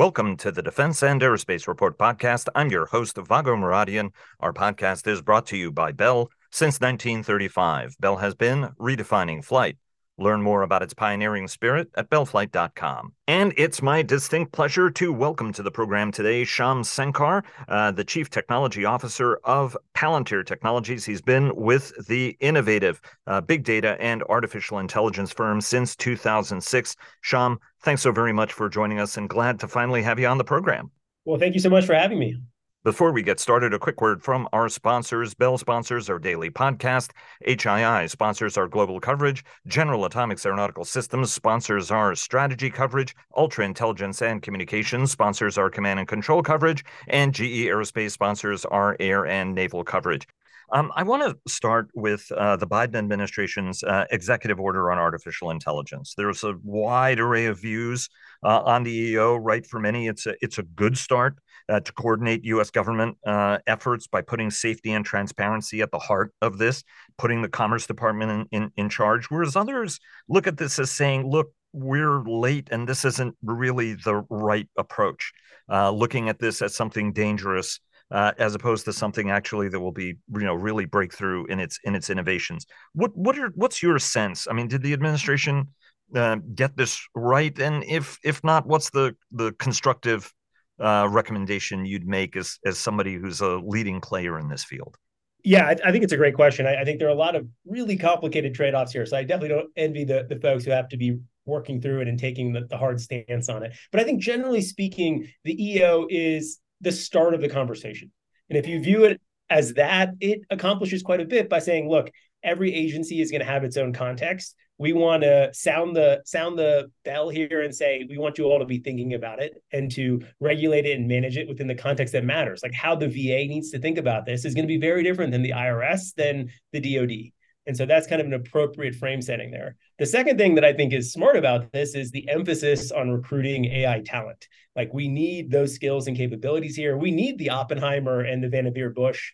Welcome to the Defense and Aerospace Report podcast. I'm your host, Vago Muradian. Our podcast is brought to you by Bell. Since 1935, Bell has been redefining flight. Learn more about its pioneering spirit at bellflight.com. And it's my distinct pleasure to welcome to the program today Shyam Sankar, uh, the Chief Technology Officer of Palantir Technologies. He's been with the innovative uh, big data and artificial intelligence firm since 2006. Shyam, thanks so very much for joining us and glad to finally have you on the program. Well, thank you so much for having me. Before we get started, a quick word from our sponsors. Bell sponsors our daily podcast. HII sponsors our global coverage. General Atomics Aeronautical Systems sponsors our strategy coverage. Ultra Intelligence and Communications sponsors our command and control coverage. And GE Aerospace sponsors our air and naval coverage. Um, I want to start with uh, the Biden administration's uh, executive order on artificial intelligence. There's a wide array of views uh, on the EO. Right, for many, it's a it's a good start uh, to coordinate U.S. government uh, efforts by putting safety and transparency at the heart of this, putting the Commerce Department in, in, in charge. Whereas others look at this as saying, "Look, we're late, and this isn't really the right approach." Uh, looking at this as something dangerous uh, as opposed to something actually that will be you know really breakthrough in its in its innovations. What what are what's your sense? I mean, did the administration uh, get this right? And if if not, what's the the constructive uh, recommendation you'd make as as somebody who's a leading player in this field? Yeah, I, I think it's a great question. I, I, think there are a lot of really complicated trade offs here. So I definitely don't envy the the folks who have to be working through it and taking the, the hard stance on it. But I think generally speaking, the EO is the start of the conversation. And if you view it as that, it accomplishes quite a bit by saying, look, every agency is going to have its own context. We want to sound the sound the bell here and say we want you all to be thinking about it and to regulate it and manage it within the context that matters. Like how the VA needs to think about this is going to be very different than the IRS than the DoD. And so that's kind of an appropriate frame setting there. The second thing that I think is smart about this is the emphasis on recruiting AI talent. Like we need those skills and capabilities here. We need the Oppenheimer and the Vannevar Bush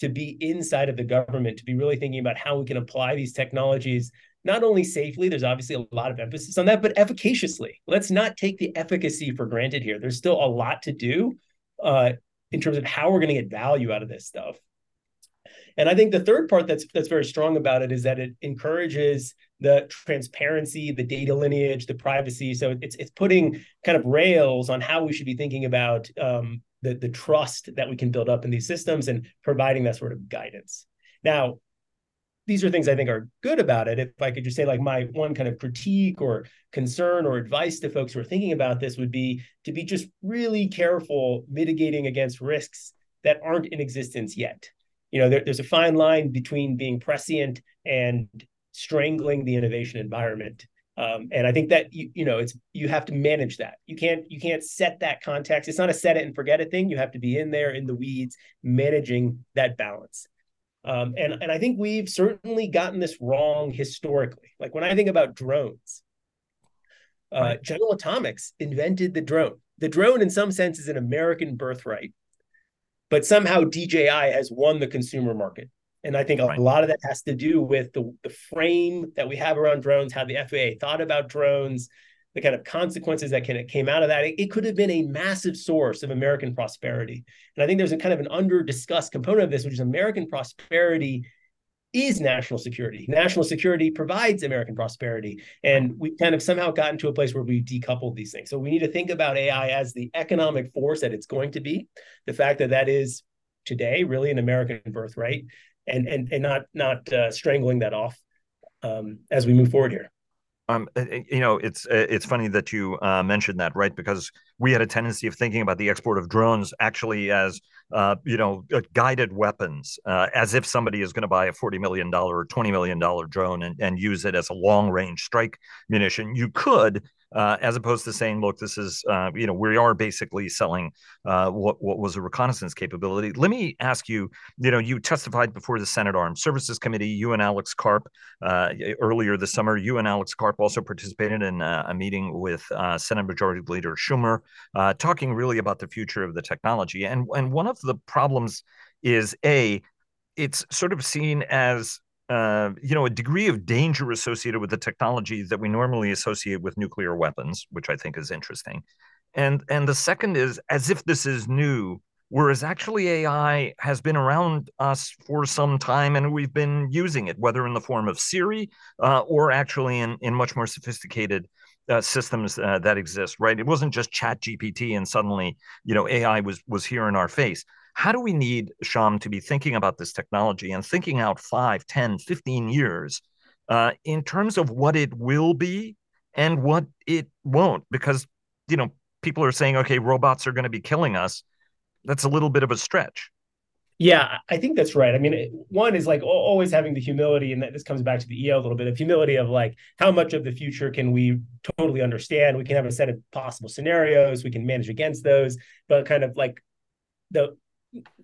to be inside of the government, to be really thinking about how we can apply these technologies not only safely, there's obviously a lot of emphasis on that, but efficaciously. Let's not take the efficacy for granted here. There's still a lot to do uh, in terms of how we're going to get value out of this stuff. And I think the third part that's that's very strong about it is that it encourages the transparency, the data lineage, the privacy. So it's it's putting kind of rails on how we should be thinking about um, the the trust that we can build up in these systems and providing that sort of guidance. Now, these are things I think are good about it. If I could just say, like, my one kind of critique or concern or advice to folks who are thinking about this would be to be just really careful mitigating against risks that aren't in existence yet. You know there, there's a fine line between being prescient and strangling the innovation environment. Um, and i think that you, you know it's you have to manage that. You can't you can't set that context. It's not a set it and forget it thing. You have to be in there in the weeds managing that balance um, and and i think we've certainly gotten this wrong historically like when i think about drones uh, general atomics invented the drone the drone in some sense is an american birthright but somehow DJI has won the consumer market. And I think a right. lot of that has to do with the, the frame that we have around drones, how the FAA thought about drones, the kind of consequences that can, came out of that. It, it could have been a massive source of American prosperity. And I think there's a kind of an under discussed component of this, which is American prosperity is national security. National security provides American prosperity. And we've kind of somehow gotten to a place where we decoupled these things. So we need to think about AI as the economic force that it's going to be. The fact that that is today really an American birthright and, and, and not, not uh, strangling that off um, as we move forward here. Um, eh, eh, you know, it's eh, it's funny that you uh, mentioned that, right? Because we had a tendency of thinking about the export of drones actually as, uh, you know, guided weapons, uh, as if somebody is going to buy a forty million dollar or twenty million dollar drone and, and use it as a long range strike munition. You could, uh, as opposed to saying, look, this is, uh, you know, we are basically selling uh, what, what was a reconnaissance capability. Let me ask you, you know, you testified before the Senate Armed Services Committee, you and Alex Karp uh, earlier this summer. You and Alex Karp also participated in uh, a meeting with uh, Senate Majority Leader Schumer, talking really about the future of the technology. And, and one of the problems is A, it's sort of seen as uh, you know, a degree of danger associated with the technology that we normally associate with nuclear weapons, which I think is interesting. And and the second is as if this is new, whereas actually AI has been around us for some time and we've been using it, whether in the form of Siri uh, or actually in, in much more sophisticated uh, systems uh, that exist, right? It wasn't just Chat GPT and suddenly, you know, AI was was here in our face. How do we need, Shyam, to be thinking about this technology and thinking out 5, 10, 15 years uh, in terms of what it will be and what it won't? Because, you know, people are saying, okay, robots are going to be killing us. That's a little bit of a stretch. Yeah, I think that's right. I mean, one is like always having the humility, and that this comes back to the EO a little bit of humility of like how much of the future can we totally understand? We can have a set of possible scenarios, we can manage against those, but kind of like the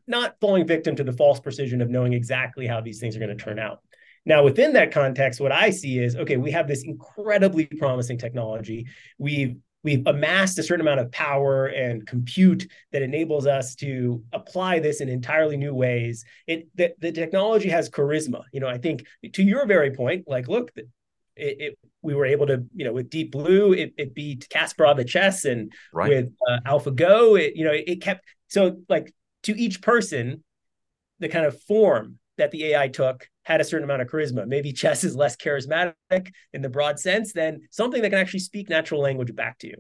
not falling victim to the false precision of knowing exactly how these things are going to turn out. Now, within that context, what I see is okay, we have this incredibly promising technology. We've we've amassed a certain amount of power and compute that enables us to apply this in entirely new ways. It the, the technology has charisma. You know, I think to your very point, like, look, it, it, we were able to, you know, with Deep Blue, it, it beat Kasparov at chess, and right. with uh, AlphaGo, it you know, it, it kept so like to each person, the kind of form that the AI took had a certain amount of charisma. Maybe chess is less charismatic in the broad sense than something that can actually speak natural language back to you.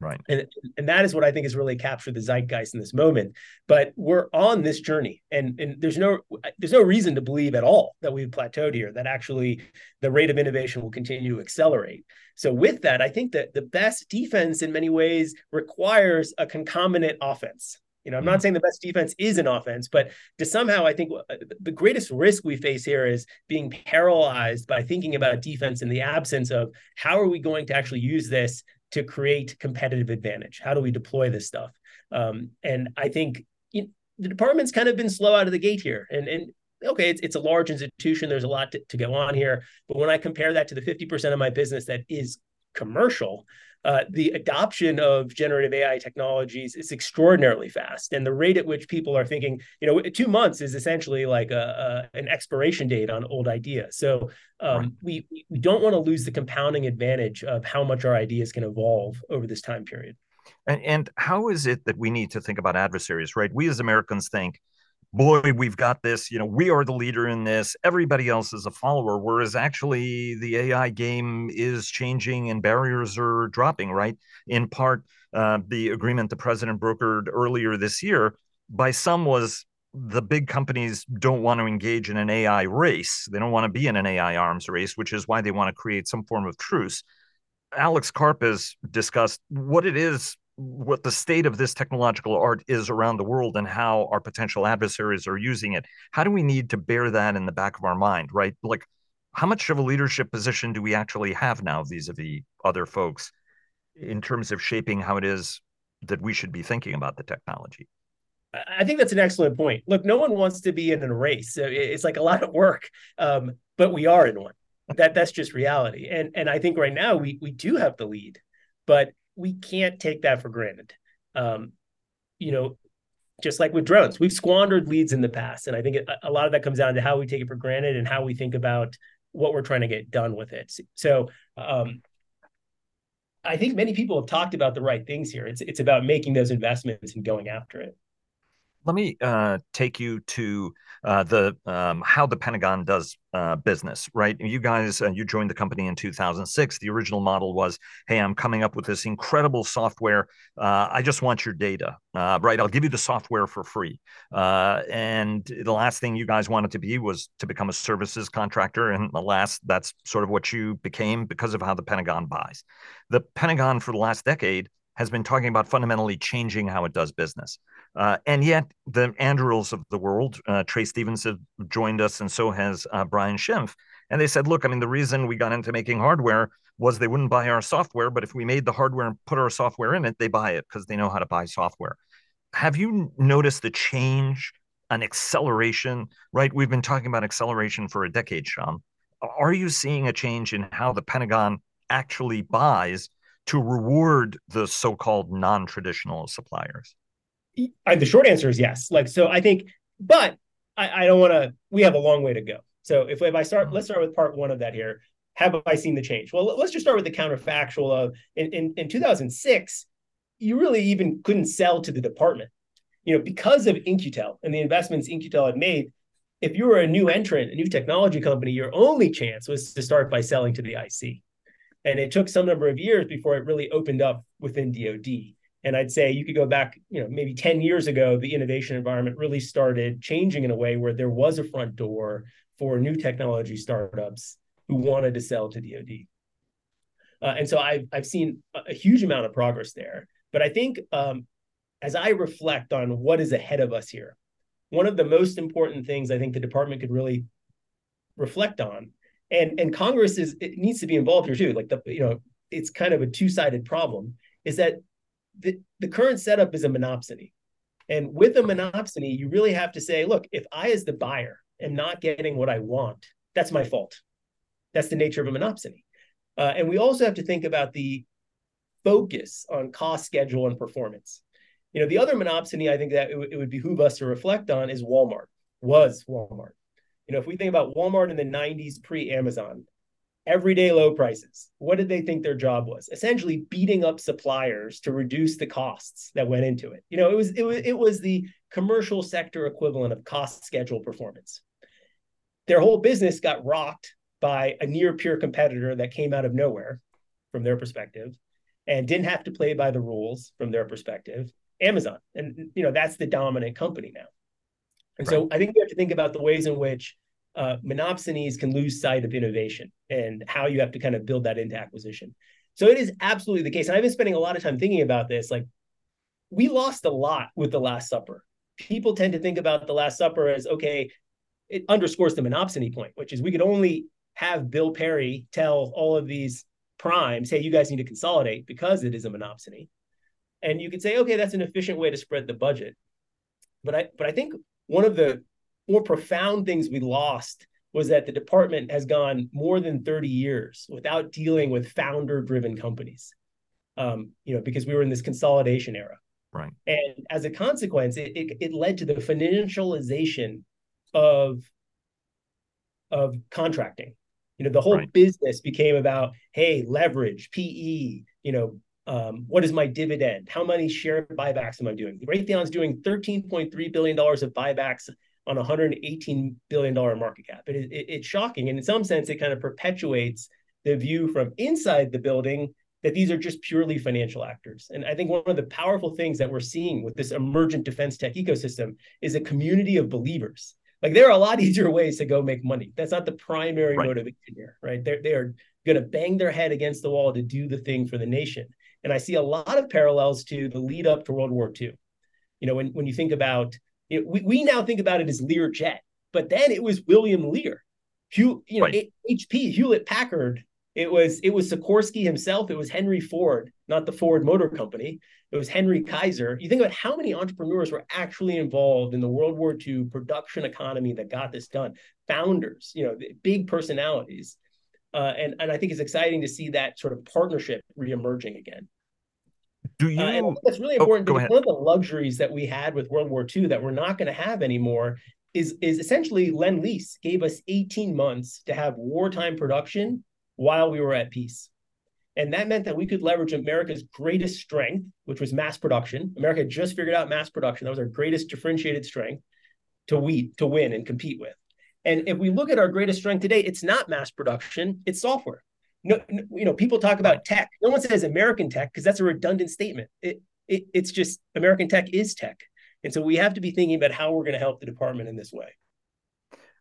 Right. And, and that is what I think has really captured the zeitgeist in this moment. But we're on this journey and, and there's no there's no reason to believe at all that we've plateaued here, that actually the rate of innovation will continue to accelerate. So with that, I think that the best defense in many ways requires a concomitant offense. You know, I'm not mm-hmm. saying the best defense is an offense, but to somehow I think uh, the greatest risk we face here is being paralyzed by thinking about defense in the absence of how are we going to actually use this to create competitive advantage? How do we deploy this stuff? Um, and I think you know, the department's kind of been slow out of the gate here. And and okay, it's, it's a large institution. There's a lot to, to go on here. But when I compare that to the 50% of my business that is commercial, uh, the adoption of generative AI technologies is extraordinarily fast, and the rate at which people are thinking, you know, two months is essentially like a, a an expiration date on old ideas. So um, we we don't want to lose the compounding advantage of how much our ideas can evolve over this time period. And, and how is it that we need to think about adversaries, right? We as Americans think boy, we've got this, you know, we are the leader in this. Everybody else is a follower. Whereas actually the AI game is changing and barriers are dropping, right? In part, uh, the agreement the president brokered earlier this year by some was the big companies don't want to engage in an AI race. They don't want to be in an AI arms race, which is why they want to create some form of truce. Alex Karp has discussed what it is what the state of this technological art is around the world and how our potential adversaries are using it. How do we need to bear that in the back of our mind, right? Like, how much of a leadership position do we actually have now vis a vis other folks in terms of shaping how it is that we should be thinking about the technology? I think that's an excellent point. Look, no one wants to be in a race. It's like a lot of work, um, but we are in one. That that's just reality. And and I think right now we we do have the lead, but we can't take that for granted. Um, you know, just like with drones, we've squandered leads in the past, and I think a lot of that comes down to how we take it for granted and how we think about what we're trying to get done with it. So, um, I think many people have talked about the right things here. It's it's about making those investments and going after it let me uh, take you to uh, the um, how the Pentagon does uh, business. Right, you guys, uh, you joined the company in 2006. The original model was, "Hey, I'm coming up with this incredible software. Uh, I just want your data. Uh, right, I'll give you the software for free." and the last thing you guys wanted to be was to become a services contractor, and alas, that's sort of what you became because of how the Pentagon buys. The Pentagon for the last decade has been talking about fundamentally changing how it does business. Uh, and yet, the Andurils of the world, uh, Trae Stephens, have joined us, and so has uh, Brian Schimpf. And they said, look, I mean, the reason we got into making hardware was they wouldn't buy our software, but if we made the hardware and put our software in it, they buy it because they know how to buy software. Have you noticed the change, an acceleration? Right, we've been talking about acceleration for a decade, Shyam. Are you seeing a change in how the Pentagon actually buys to reward the so-called non-traditional suppliers? I, the short answer is yes. Like so, I think, but I, I don't want to. We have a long way to go. So if if I start, mm-hmm. let's start with part one of that here. Have I seen the change? Well, let's just start with the counterfactual of in in, in 2006 you really even couldn't sell to the department. You know, because of In-Q-Tel and the investments In-Q-Tel had made, if you were a new entrant, a new technology company, your only chance was to start by selling to the IC. And it took some number of years before it really opened up within DoD. And I'd say you could go back, you know, maybe 10 years ago, the innovation environment really started changing in a way where there was a front door for new technology startups who wanted to sell to DoD. Uh, and so I've I've seen a huge amount of progress there. But I think um, as I reflect on what is ahead of us here, one of the most important things I think the department could really reflect on, and and Congress is it needs to be involved here too. Like the you know it's kind of a two sided problem. Is that the, the current setup is a monopsony. And with a monopsony, you really have to say, look, if I, as the buyer, am not getting what I want, that's my fault. That's the nature of a monopsony. Uh, and we also have to think about the focus on cost, schedule, and performance. You know, the other monopsony I think that it, w- it would behoove us to reflect on is Walmart, was Walmart. You know, if we think about Walmart in the 90s pre Amazon, everyday low prices. What did they think their job was? Essentially beating up suppliers to reduce the costs that went into it. You know, it was it was it was the commercial sector equivalent of cost schedule performance. Their whole business got rocked by a near peer competitor that came out of nowhere from their perspective and didn't have to play by the rules from their perspective. Amazon. And you know, that's the dominant company now. And right. so I think we have to think about the ways in which uh, monopsonies can lose sight of innovation and how you have to kind of build that into acquisition. So it is absolutely the case. And I've been spending a lot of time thinking about this. Like, we lost a lot with the Last Supper. People tend to think about the Last Supper as okay, it underscores the monopsony point, which is we could only have Bill Perry tell all of these primes, hey, you guys need to consolidate because it is a monopsony. And you could say, okay, that's an efficient way to spread the budget. But I but I think one of the more profound things we lost was that the department has gone more than 30 years without dealing with founder driven companies um, you know because we were in this consolidation era. Right. And as a consequence it, it, it led to the financialization of of contracting. You know the whole right. business became about hey leverage pe you know um, what is my dividend how many share buybacks am i doing raytheon's doing 13.3 billion dollars of buybacks on a 118 billion dollar market cap. It it, it's shocking, and in some sense, it kind of perpetuates the view from inside the building that these are just purely financial actors. And I think one of the powerful things that we're seeing with this emergent defense tech ecosystem is a community of believers. Like there are a lot easier ways to go make money. That's not the primary right. motivation here, right? They're, they are going to bang their head against the wall to do the thing for the nation. And I see a lot of parallels to the lead up to World War II. You know, when, when you think about you know, we, we now think about it as Learjet, but then it was William Lear. You know, right. HP, Hewlett Packard. It was it was Sikorsky himself. It was Henry Ford, not the Ford Motor Company. It was Henry Kaiser. You think about how many entrepreneurs were actually involved in the World War II production economy that got this done. Founders, you know, big personalities, uh, and and I think it's exciting to see that sort of partnership reemerging again. Do uh, you? Uh, that's really oh, important. Oh, because one of the luxuries that we had with World War II that we're not going to have anymore is is essentially Lend Lease gave us 18 months to have wartime production while we were at peace. And that meant that we could leverage America's greatest strength, which was mass production. America just figured out mass production. That was our greatest differentiated strength to we to win and compete with. And if we look at our greatest strength today, it's not mass production, it's software no, you know, people talk about tech. No one says American tech because that's a redundant statement. It, it it's just American tech is tech, and so we have to be thinking about how we're going to help the department in this way.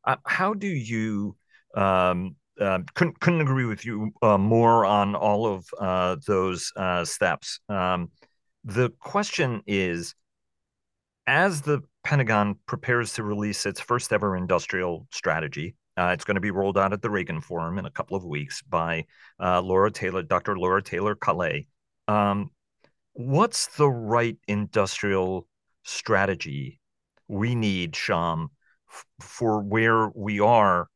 Uh, how do you? Um, uh, couldn't couldn't agree with you uh, more on all of uh, those uh, steps. Um, the question is, as the Pentagon prepares to release its first ever industrial strategy, uh, it's going to be rolled out at the Reagan Forum in a couple of weeks by uh, Laura Taylor, Dr. Laura Taylor Kale. Um, what's the right industrial strategy we need, Shyam, f- for where we are,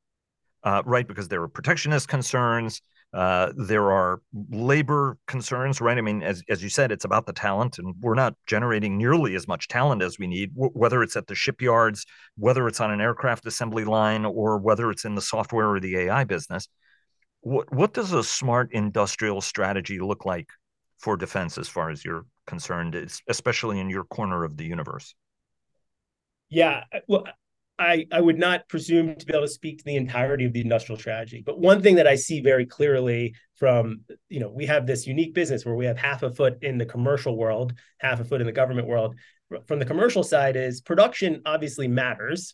uh, right? Because there are protectionist concerns. Uh, there are labor concerns, right? I mean, as as you said, it's about the talent, and we're not generating nearly as much talent as we need. W- whether it's at the shipyards, whether it's on an aircraft assembly line, or whether it's in the software or the AI business. What what does a smart industrial strategy look like for defense, as far as you're concerned, especially in your corner of the universe? Yeah, well, I, I would not presume to be able to speak to the entirety of the industrial strategy. But one thing that I see very clearly from, you know, we have this unique business where we have half a foot in the commercial world, half a foot in the government world. From the commercial side is production obviously matters,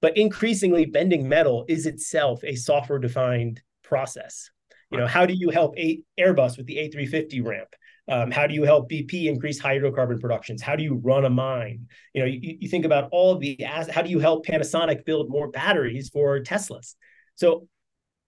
but increasingly bending metal is itself a software defined process. You know, how do you help Airbus with the A350 ramp? Um, how do you help BP increase hydrocarbon productions? How do you run a mine? You know, you, you think about all the how do you help Panasonic build more batteries for Teslas? So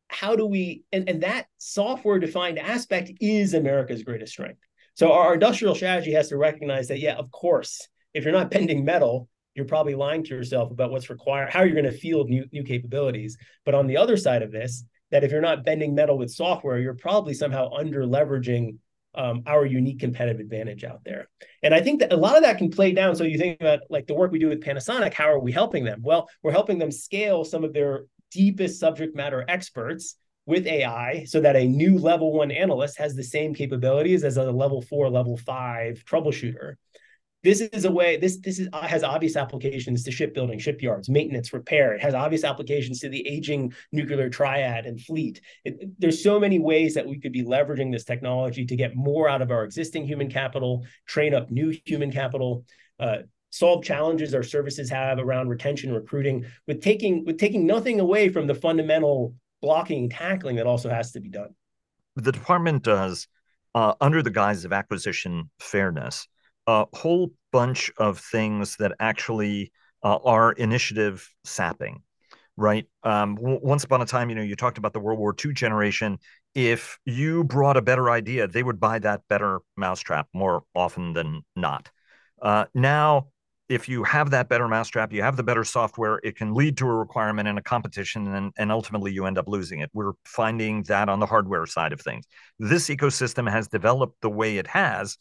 how do we and, and that software defined aspect is America's greatest strength. So our industrial strategy has to recognize that, yeah, of course, if you're not bending metal, you're probably lying to yourself about what's required, how you're going to field new, new capabilities. But on the other side of this, that if you're not bending metal with software, you're probably somehow under leveraging um, our unique competitive advantage out there. And I think that a lot of that can play down. So you think about like the work we do with Panasonic, how are we helping them? Well, we're helping them scale some of their deepest subject matter experts with AI so that a new level one analyst has the same capabilities as a level four, level five troubleshooter this is a way this this is uh, has obvious applications to shipbuilding shipyards maintenance repair. It has obvious applications to the aging nuclear triad and fleet. It, there's so many ways that we could be leveraging this technology to get more out of our existing human capital train up new human capital uh, solve challenges our services have around retention recruiting with taking with taking nothing away from the fundamental blocking and tackling that also has to be done. The department does uh, under the guise of acquisition fairness a whole bunch of things that actually uh, are initiative sapping right? Um, w- once upon a time you know you talked about the world war ii generation. If you brought a better idea they would buy that better mousetrap more often than not. Uh, now if you have that better mousetrap you have the better software it can lead to a requirement in a competition and, and ultimately you end up losing it. We're finding that on the hardware side of things. This ecosystem has developed the way it has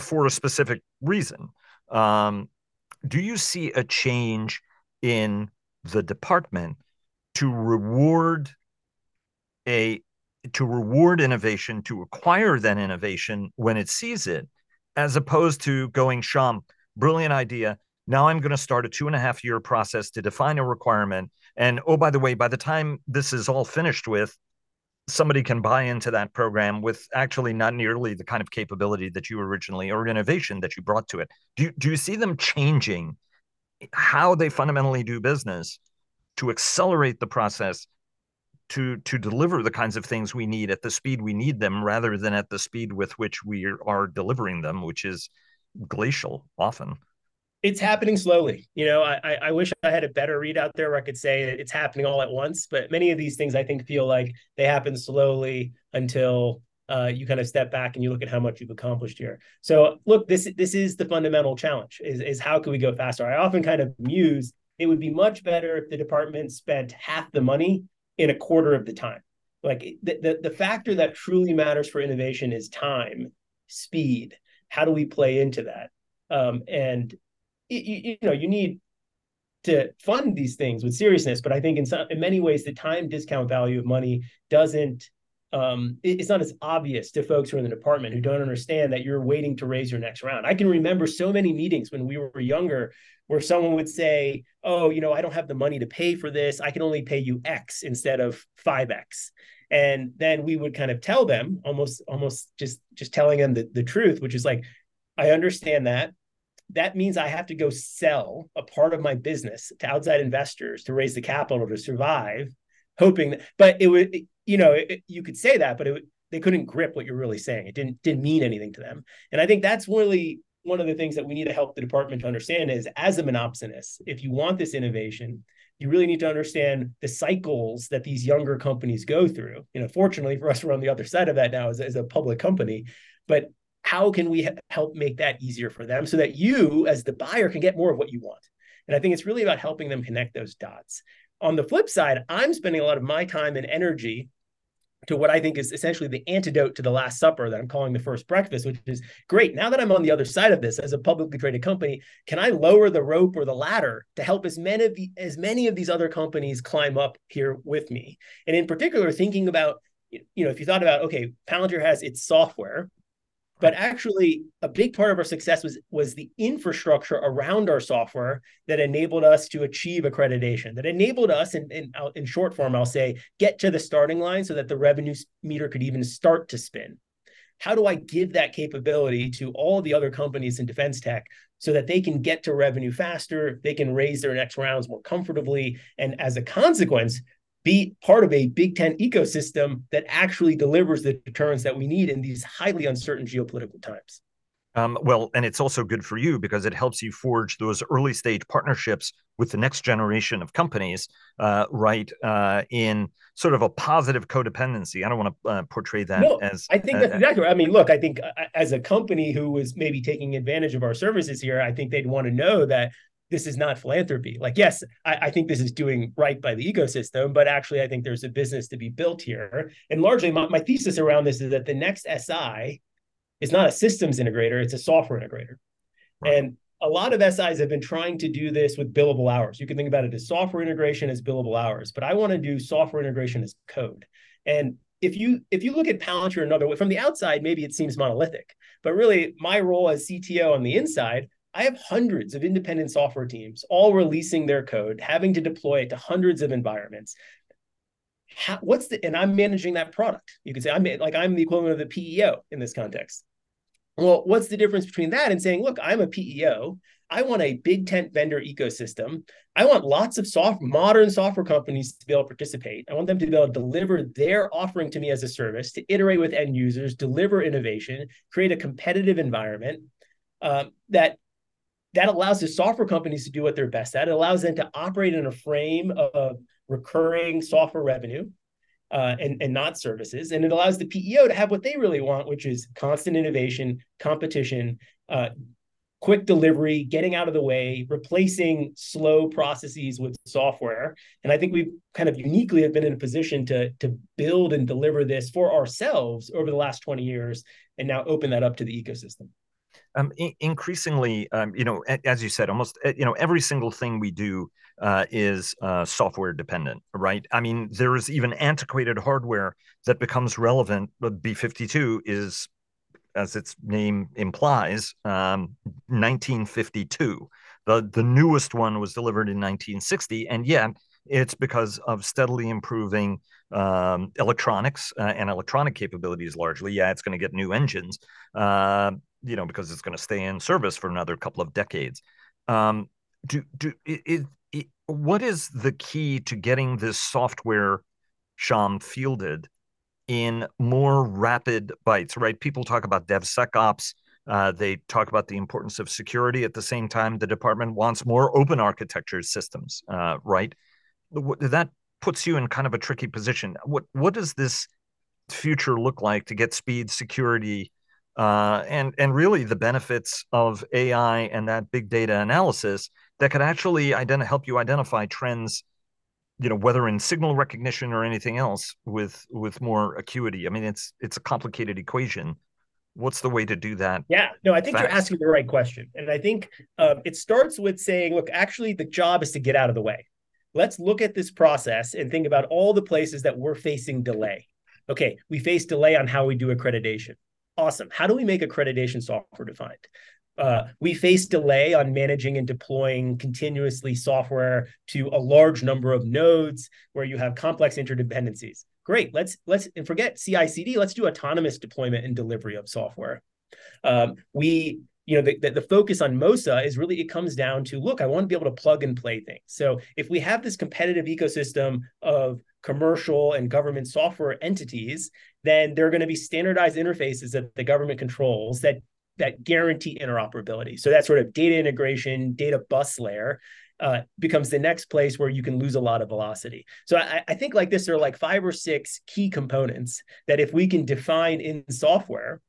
for a specific reason. Um, do you see a change in the department to reward a to reward innovation to acquire that innovation when it sees it as opposed to going Shyam brilliant idea now i'm going to start a two and a half year process to define a requirement and oh by the way by the time this is all finished with somebody can buy into that program with actually not nearly the kind of capability that you originally or innovation that you brought to it. Do you, do you see them changing how they fundamentally do business to accelerate the process to to deliver the kinds of things we need at the speed we need them rather than at the speed with which we are delivering them, which is glacial often? It's happening slowly. You know, I, I wish I had a better read out there where I could say it's happening all at once. But many of these things I think feel like they happen slowly until uh, you kind of step back and you look at how much you've accomplished here. So look, this this is the fundamental challenge: is is how can we go faster? I often kind of muse it would be much better if the department spent half the money in a quarter of the time. Like the, the, the factor that truly matters for innovation is time, speed. How do we play into that? Um, and you, you know you need to fund these things with seriousness but i think in some in many ways the time discount value of money doesn't um, it's not as obvious to folks who are in the department who don't understand that you're waiting to raise your next round. I can remember so many meetings when we were younger where someone would say, "Oh, you know, I don't have the money to pay for this. I can only pay you X instead of 5X." And then we would kind of tell them almost almost just just telling them the, the truth, which is like, I understand that that means I have to go sell a part of my business to outside investors to raise the capital to survive, hoping that, but it would, you know, it, you could say that, but it, they couldn't grip what you're really saying. It didn't, didn't mean anything to them. And I think that's really one of the things that we need to help the department to understand is as a monopsonist, if you want this innovation, you really need to understand the cycles that these younger companies go through. You know, fortunately for us, we're on the other side of that now as, as a public company. But how can we help make that easier for them so that you as the buyer can get more of what you want and i think it's really about helping them connect those dots on the flip side i'm spending a lot of my time and energy to what I think is essentially the antidote to the Last Supper that I'm calling the first breakfast, which is great. Now that I'm on the other side of this as a publicly traded company, can I lower the rope or the ladder to help as many of the, as many of these other companies climb up here with me? And in particular, thinking about you know if you thought about okay, Palantir has its software, but actually a big part of our success was was the infrastructure around our software that enabled us to achieve accreditation that enabled us in, in, in short form i'll say get to the starting line so that the revenue meter could even start to spin. How do i give that capability to all the other companies in defense tech so that they can get to revenue faster they can raise their next rounds more comfortably and as a consequence be part of a Big Tent ecosystem that actually delivers the deterrence that we need in these highly uncertain geopolitical times. Um, well, and it's also good for you because it helps you forge those early stage partnerships with the next generation of companies, uh, right? Uh, in sort of a positive codependency. I don't want to uh, portray that no, as. I think that's exactly right. I mean, look, I think uh, as a company who was maybe taking advantage of our services here, I think they'd want to know that this is not philanthropy. Like, yes, I, I, think this is doing right by the ecosystem, but actually, I think there's a business to be built here. And largely, my, my thesis around this is that the next SI is not a systems integrator, it's a software integrator. Right. And a lot of SIs have been trying to do this with billable hours. You can think about it as software integration as billable hours, but I want to do software integration as code. And if you if you look at Palantir another way from the outside, maybe it seems monolithic, but really my role as CTO on the inside I have hundreds of independent software teams all releasing their code, having to deploy it to hundreds of environments. How, what's the and I'm managing that product. You could say I'm like I'm the equivalent of the PEO in this context. Well, what's the difference between that and saying, look, I'm a PEO. I want a big tent vendor ecosystem. I want lots of soft modern software companies to be able to participate. I want them to be able to deliver their offering to me as a service, to iterate with end users, deliver innovation, create a competitive environment um, that that allows the software companies to do what they're best at. It allows them to operate in a frame of recurring software revenue uh, and, and not services. And it allows the PEO to have what they really want, which is constant innovation, competition, uh, quick delivery, getting out of the way, replacing slow processes with software. And I think we've kind of uniquely have been in a position to, to build and deliver this for ourselves over the last 20 years and now open that up to the ecosystem. Um, I- increasingly, um, you know, as you said, almost you know every single thing we do uh, is uh, software dependent, right? I mean, there is even antiquated hardware that becomes relevant. But B52 is, as its name implies, um, 1952. The the newest one was delivered in 1960, and yet it's because of steadily improving um, electronics uh, and electronic capabilities largely. Yeah, it's going to get new engines, uh, you know, because it's going to stay in service for another couple of decades. Um, do do it, it, what is the key to getting this software, Shyam, fielded in more rapid bites? Right? People talk about DevSecOps. Uh, they talk about the importance of security. At the same time, the department wants more open architecture systems. Uh, right? That puts you in kind of a tricky position. What what does this future look like to get speed, security, uh, and and really the benefits of AI and that big data analysis that could actually ident- help you identify trends, you know, whether in signal recognition or anything else with with more acuity. I mean, it's it's a complicated equation. What's the way to do that? Yeah, no, I think fast? you're asking the right question, and I think um, it starts with saying, look, actually, the job is to get out of the way. Let's look at this process and think about all the places that we're facing delay. Okay, we face delay on how we do accreditation awesome. How do we make accreditation software defined? Uh, we face delay on managing and deploying continuously software to a large number of nodes where you have complex interdependencies. Great. Let's let's and forget CI/CD. Let's do autonomous deployment and delivery of software. Um, we you know the, the, the, focus on MOSA is really it comes down to look i want to be able to plug and play things so if we have this competitive ecosystem of commercial and government software entities, then there are going to be standardized interfaces that the government controls that that guarantee interoperability. So that sort of data integration, data bus layer uh, becomes the next place where you can lose a lot of velocity. So I, I think like this, there are like five or six key components that if we can define in software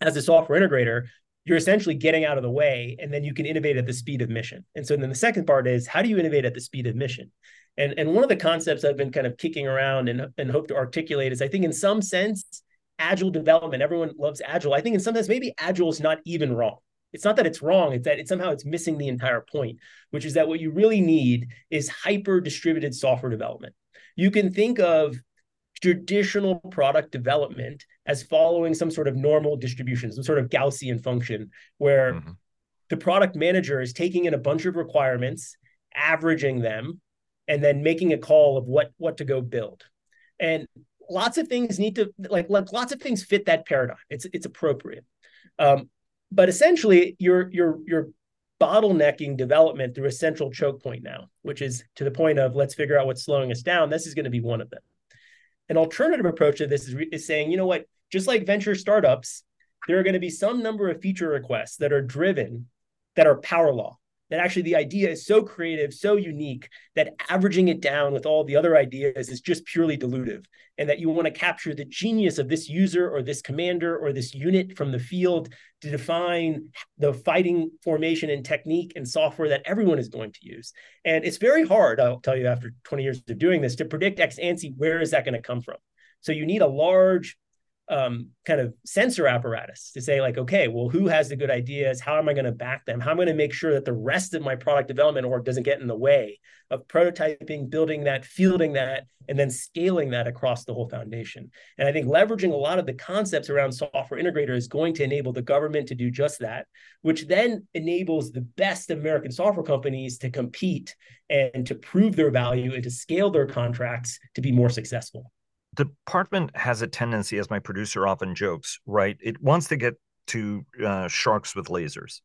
as a software integrator, you're essentially getting out of the way and then you can innovate at the speed of mission. And so then the second part is how do you innovate at the speed of mission? And, and one of the concepts I've been kind of kicking around and, and hope to articulate is I think in some sense, agile development, everyone loves agile. I think in some sense, maybe agile is not even wrong. It's not that it's wrong, it's that it's somehow it's missing the entire point, which is that what you really need is hyper distributed software development. You can think of traditional product development as following some sort of normal distribution, some sort of Gaussian function, where mm-hmm. the product manager is taking in a bunch of requirements, averaging them, and then making a call of what what to go build. And lots of things need to like, like lots of things fit that paradigm. It's it's appropriate. Um, but essentially, you're you're you're bottlenecking development through a central choke point now, which is to the point of let's figure out what's slowing us down. This is going to be one of them. An alternative approach to this is, is saying, you know what, just like venture startups, there are going to be some number of feature requests that are driven that are power law that actually the idea is so creative, so unique that averaging it down with all the other ideas is just purely dilutive. And that you want to capture the genius of this user or this commander or this unit from the field to define the fighting formation and technique and software that everyone is going to use. And it's very hard, I'll tell you after 20 years of doing this, to predict ex ante where is that going to come from. So you need a large um, kind of sensor apparatus to say like okay well who has the good ideas? How am i going to back them? How am i going to make sure that the rest of my product development work doesn't get in the way of prototyping building that fielding that and then scaling that across the whole foundation? And i think leveraging a lot of the concepts around software integrator is going to enable the government to do just that which then enables the best american software companies to compete and to prove their value and to scale their contracts to be more successful department has a tendency, as my producer often jokes, right? It wants to get to uh, sharks with lasers,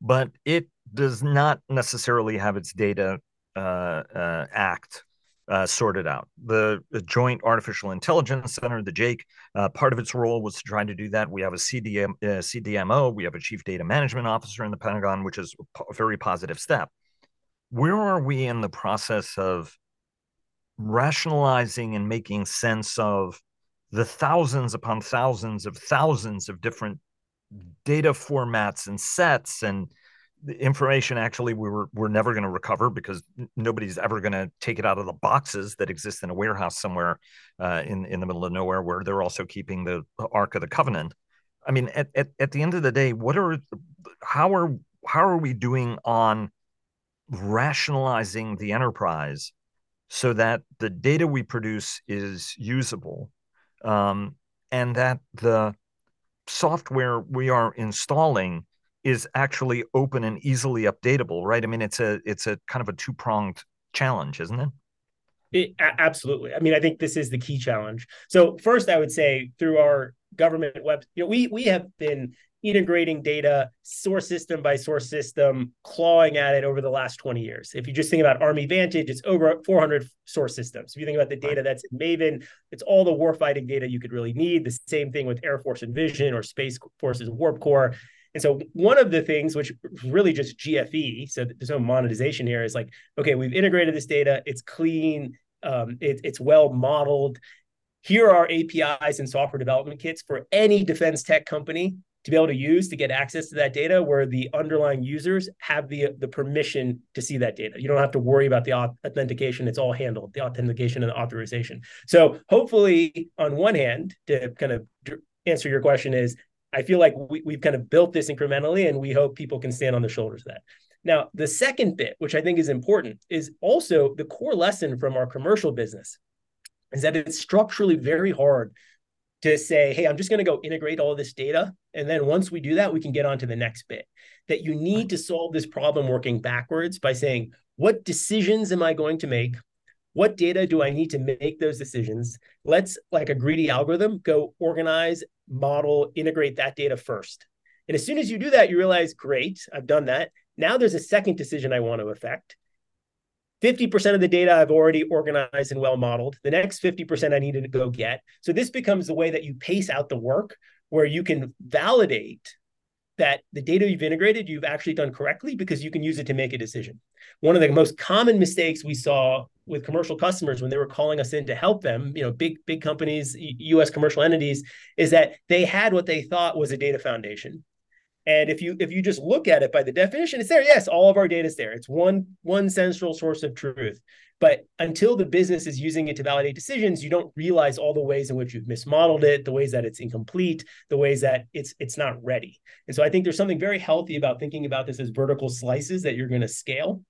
but it does not necessarily have its data uh, uh, act uh, sorted out. The, the, Joint Artificial Intelligence Center, the JAIC, uh, part of its role was to try to do that. We have a CDM, uh, CDMO, we have a Chief Data Management Officer in the Pentagon, which is a very positive step. Where are we in the process of rationalizing and making sense of the thousands upon thousands of thousands of different data formats and sets and the information actually we were we're never going to recover because nobody's ever going to take it out of the boxes that exist in a warehouse somewhere uh, in in the middle of nowhere where they're also keeping the ark of the covenant. I mean at, at, at the end of the day what are how are how are we doing on rationalizing the enterprise so that the data we produce is usable um, and that the software we are installing is actually open and easily updatable right? I mean it's a it's a kind of a two-pronged challenge isn't it? it absolutely. I mean i think this is the key challenge. So first i would say through our government web you know we we have been integrating data source system by source system, clawing at it over the last 20 years. If you just think about Army Vantage, it's over 400 source systems. If you think about the data that's in Maven, it's all the warfighting data you could really need. The same thing with Air Force Envision or Space Force's Warp Core. And so one of the things, which really just GFE, so there's no monetization here, is like, okay, we've integrated this data, it's clean, um, it, it's well modeled. Here are APIs and software development kits for any defense tech company to be able to use to get access to that data where the underlying users have the the permission to see that data. You don't have to worry about the authentication. It's all handled, the authentication and the authorization. So hopefully, on one hand, to kind of answer your question is, I feel like we, we've kind of built this incrementally and we hope people can stand on the shoulders of that. Now, the second bit, which I think is important, is also the core lesson from our commercial business is that it's structurally very hard to say, hey, I'm just going to go integrate all this data. And then once we do that, we can get on to the next bit. That you need to solve this problem working backwards by saying, what decisions am I going to make? What data do I need to make those decisions? Let's, like a greedy algorithm, go organize, model, integrate that data first. And as soon as you do that, you realize, great, I've done that. Now there's a second decision I want to affect. 50% of the data I've already organized and well modeled. The next 50% I needed to go get. So this becomes the way that you pace out the work where you can validate that the data you've integrated, you've actually done correctly because you can use it to make a decision. One of the most common mistakes we saw with commercial customers when they were calling us in to help them, you know, big big companies, US commercial entities, is that they had what they thought was a data foundation. And if you if you just look at it by the definition, it's there. Yes, all of our data is there. It's one one central source of truth. But until the business is using it to validate decisions, you don't realize all the ways in which you've mismodeled it, the ways that it's incomplete, the ways that it's it's not ready. And so I think there's something very healthy about thinking about this as vertical slices that you're going to scale.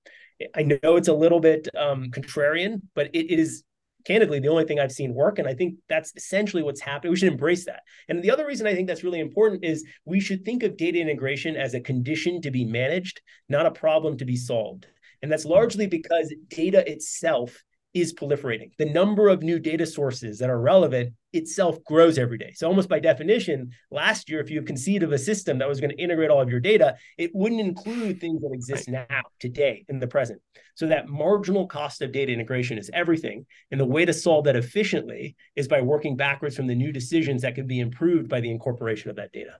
I know it's a little bit um, contrarian, but it, it is candidly the only thing I've seen work. And I think that's essentially what's happening. We should embrace that. And the other reason I think that's really important is we should think of data integration as a condition to be managed, not a problem to be solved. And that's largely because data itself is proliferating. The number of new data sources that are relevant itself grows every day. So, almost by definition, last year, if you conceived of a system that was going to integrate all of your data, it wouldn't include things that exist right. now, today, in the present. So, that marginal cost of data integration is everything. And the way to solve that efficiently is by working backwards from the new decisions that can be improved by the incorporation of that data.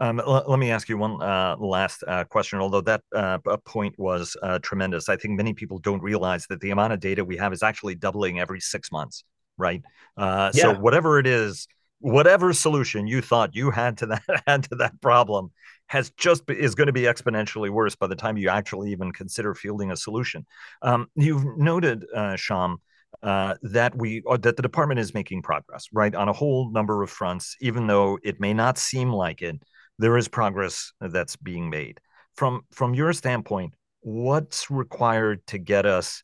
Um, l- let me ask you one uh, last uh, question. Although that uh, point was uh, tremendous, I think many people don't realize that the amount of data we have is actually doubling every six months. Right. Uh, yeah. So whatever it is, whatever solution you thought you had to that had to that problem has just is going to be exponentially worse by the time you actually even consider fielding a solution. Um, you've noted, uh, Shyam. Uh, that we uh, that the department is making progress right on a whole number of fronts even though it may not seem like it there is progress that's being made. From from your standpoint, what's required to get us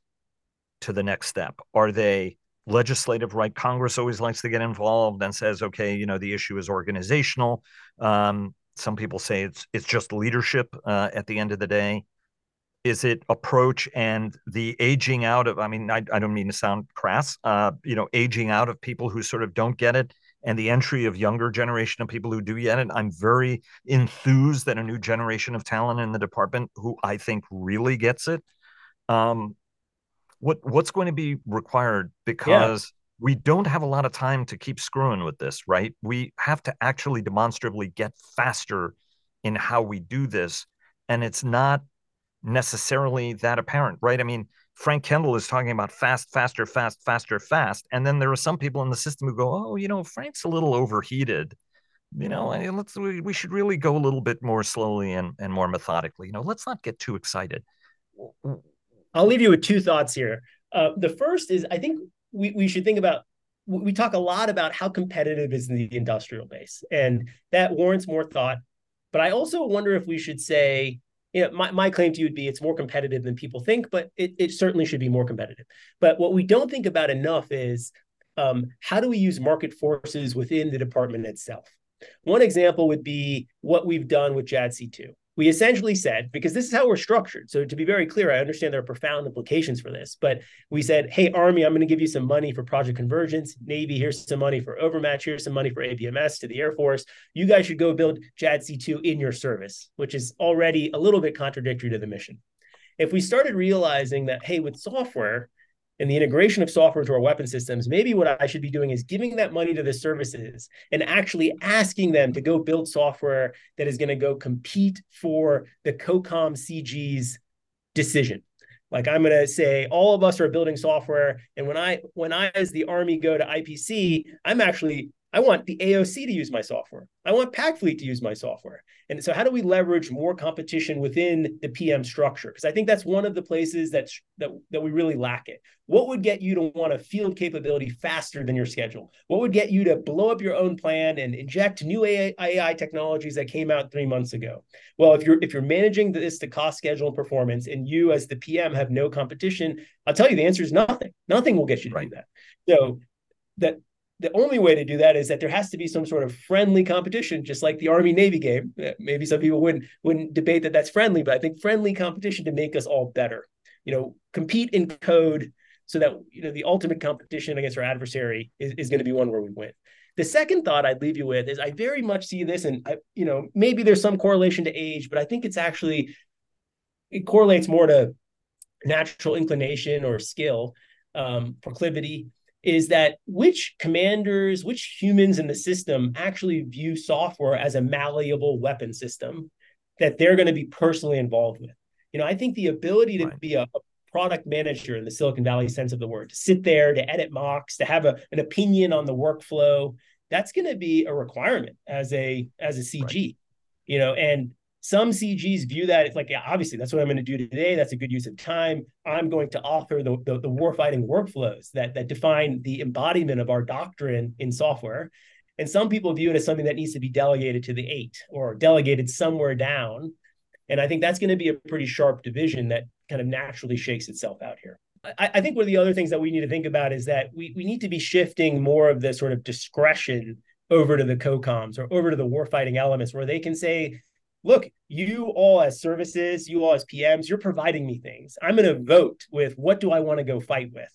to the next step? Are they legislative right? Congress always likes to get involved and says, okay, you know, the issue is organizational. Um, some people say it's it's just leadership uh, at the end of the day. Is it approach and the aging out of? I mean, I, I don't mean to sound crass. Uh, you know, aging out of people who sort of don't get it and the entry of younger generation of people who do get it. I'm very enthused that a new generation of talent in the department who I think really gets it. Um, what what's going to be required because yeah. we don't have a lot of time to keep screwing with this, right? We have to actually demonstrably get faster in how we do this, and it's not necessarily that apparent, right? I mean, Frank Kendall is talking about fast, faster, fast, faster, fast. And then there are some people in the system who go, oh, you know, Frank's a little overheated. You know, let's we, we should really go a little bit more slowly and, and more methodically. You know, let's not get too excited. I'll leave you with two thoughts here. Uh, the first is I think we, we should think about we talk a lot about how competitive is the industrial base, and that warrants more thought. But I also wonder if we should say you know, my, my claim to you would be it's more competitive than people think, but it, it certainly should be more competitive. But what we don't think about enough is um, how do we use market forces within the department itself? One example would be what we've done with JADC2 we essentially said, because this is how we're structured. So to be very clear, I understand there are profound implications for this, but we said, hey, Army, I'm going to give you some money for Project Convergence. Navy, here's some money for Overmatch. Here's some money for ABMS to the Air Force. You guys should go build JADC2 in your service, which is already a little bit contradictory to the mission. If we started realizing that, hey, with software, and the integration of software to our weapon systems, maybe what I should be doing is giving that money to the services and actually asking them to go build software that is going to go compete for the COCOM CG's decision. Like I'm going to say all of us are building software and when I when I as the army go to IPC, I'm actually I want the AOC to use my software. I want PacFleet to use my software. And so, how do we leverage more competition within the PM structure? Because I think that's one of the places that's that that we really lack it. What would get you to want a field capability faster than your schedule? What would get you to blow up your own plan and inject new AI, AI technologies that came out three months ago? Well, if you're if you're managing this to cost, schedule, and performance, and you as the PM have no competition, I'll tell you the answer is nothing. Nothing will get you to right. do that. So that the only way to do that is that there has to be some sort of friendly competition, just like the Army Navy game. Maybe some people wouldn't wouldn't debate that that's friendly, but I think friendly competition to make us all better. You know, compete in code so that you know the ultimate competition against our adversary is, is going to be one where we win. The second thought I'd leave you with is I very much see this, and I, you know maybe there's some correlation to age, but I think it's actually it correlates more to natural inclination or skill, um, proclivity is that which commanders, which humans in the system actually view software as a malleable weapon system that they're going to be personally involved with. You know, I think the ability to right. be a, a, product manager in the Silicon Valley sense of the word, to sit there, to edit mocks, to have a, an opinion on the workflow, that's going to be a requirement as a as a CG. Right. You know, and some CGs view that it's like, yeah, obviously that's what I'm going to do today. That's a good use of time. I'm going to author the, the, the warfighting workflows that, that define the embodiment of our doctrine in software. And some people view it as something that needs to be delegated to the eight or delegated somewhere down. And I think that's going to be a pretty sharp division that kind of naturally shakes itself out here. I, I think one of the other things that we need to think about is that we, we need to be shifting more of the sort of discretion over to the COCOMs or over to the warfighting elements where they can say, look, you all as services, you all as PMs, you're providing me things. I'm going to vote with what do I want to go fight with.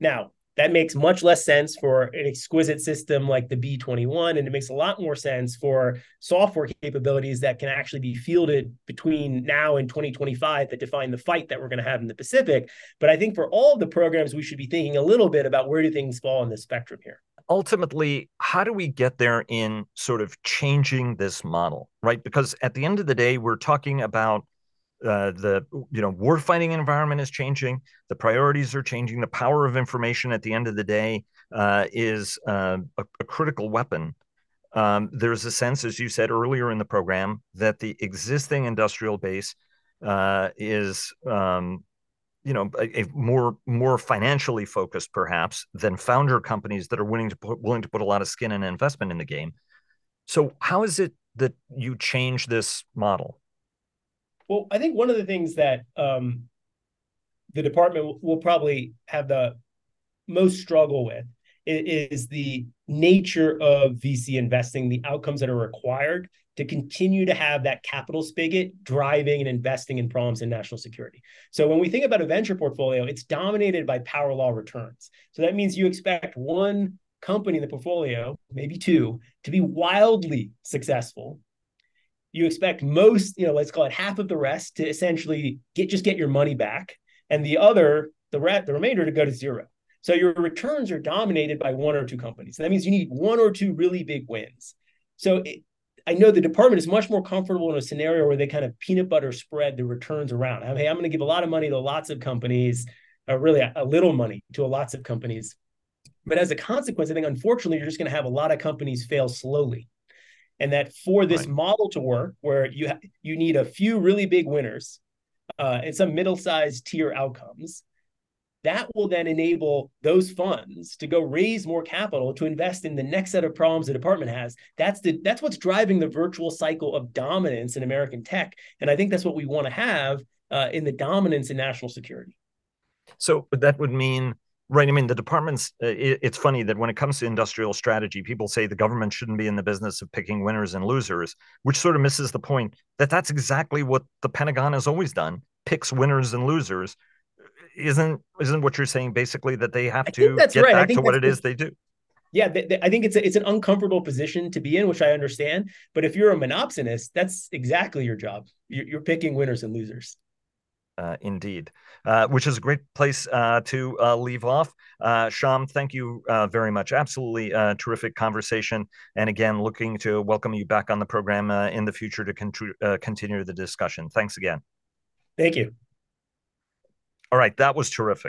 Now, that makes much less sense for an exquisite system like the B21, and it makes a lot more sense for software capabilities that can actually be fielded between now and 2025 that define the fight that we're going to have in the Pacific. But I think for all of the programs, we should be thinking a little bit about where do things fall in the spectrum here. Ultimately, how do we get there in sort of changing this model, right? Because at the end of the day, we're talking about uh, the you know warfighting environment is changing the priorities are changing the power of information at the end of the day uh, is uh, a, a, critical weapon um, there's a sense as you said earlier in the program that the existing industrial base uh, is um, you know a, a, more more financially focused perhaps than founder companies that are willing to put willing to put a lot of skin and investment in the game. So how is it that you change this model? Well, I think one of the things that um, the department will probably have the most struggle with is the nature of VC investing, the outcomes that are required to continue to have that capital spigot driving and investing in problems in national security. So when we think about a venture portfolio, it's dominated by power law returns. So that means you expect one company in the portfolio, maybe two, to be wildly successful you expect most, you know, let's call it half of the rest to essentially get just get your money back, and the other, the re- the remainder to go to zero. So your returns are dominated by one or two companies. That means you need one or two really big wins. So it, I know the department is much more comfortable in a scenario where they kind of peanut butter spread the returns around. I mean, hey, I'm going to give a lot of money to lots of companies, or really a, a little money to lots of companies. But as a consequence, I think unfortunately, you're just going to have a lot of companies fail slowly and that for this right. model to work where you you need a few really big winners uh, and some middle-sized tier outcomes that will then enable those funds to go raise more capital to invest in the next set of problems the department has that's the that's what's driving the virtual cycle of dominance in american tech and i think that's what we want to have uh, in the dominance in national security so that would mean Right. I mean, the departments, uh, it, it's funny that when it comes to industrial strategy, people say the government shouldn't be in the business of picking winners and losers, which sort of misses the point that that's exactly what the Pentagon has always done picks winners and losers. Isn't isn't what you're saying basically that they have to get right. back to what it is they do? Yeah, they, they, I think it's a, it's an uncomfortable position to be in, which I understand. But if you're a monopsonist, that's exactly your job. You're, you're picking winners and losers. Uh, indeed, uh, which is a great place uh, to uh, leave off. Uh, Shyam, thank you uh, very much. Absolutely terrific conversation. And again, looking to welcome you back on the program in the future to con- continue the discussion. Thanks again. Thank you. All right, that was terrific.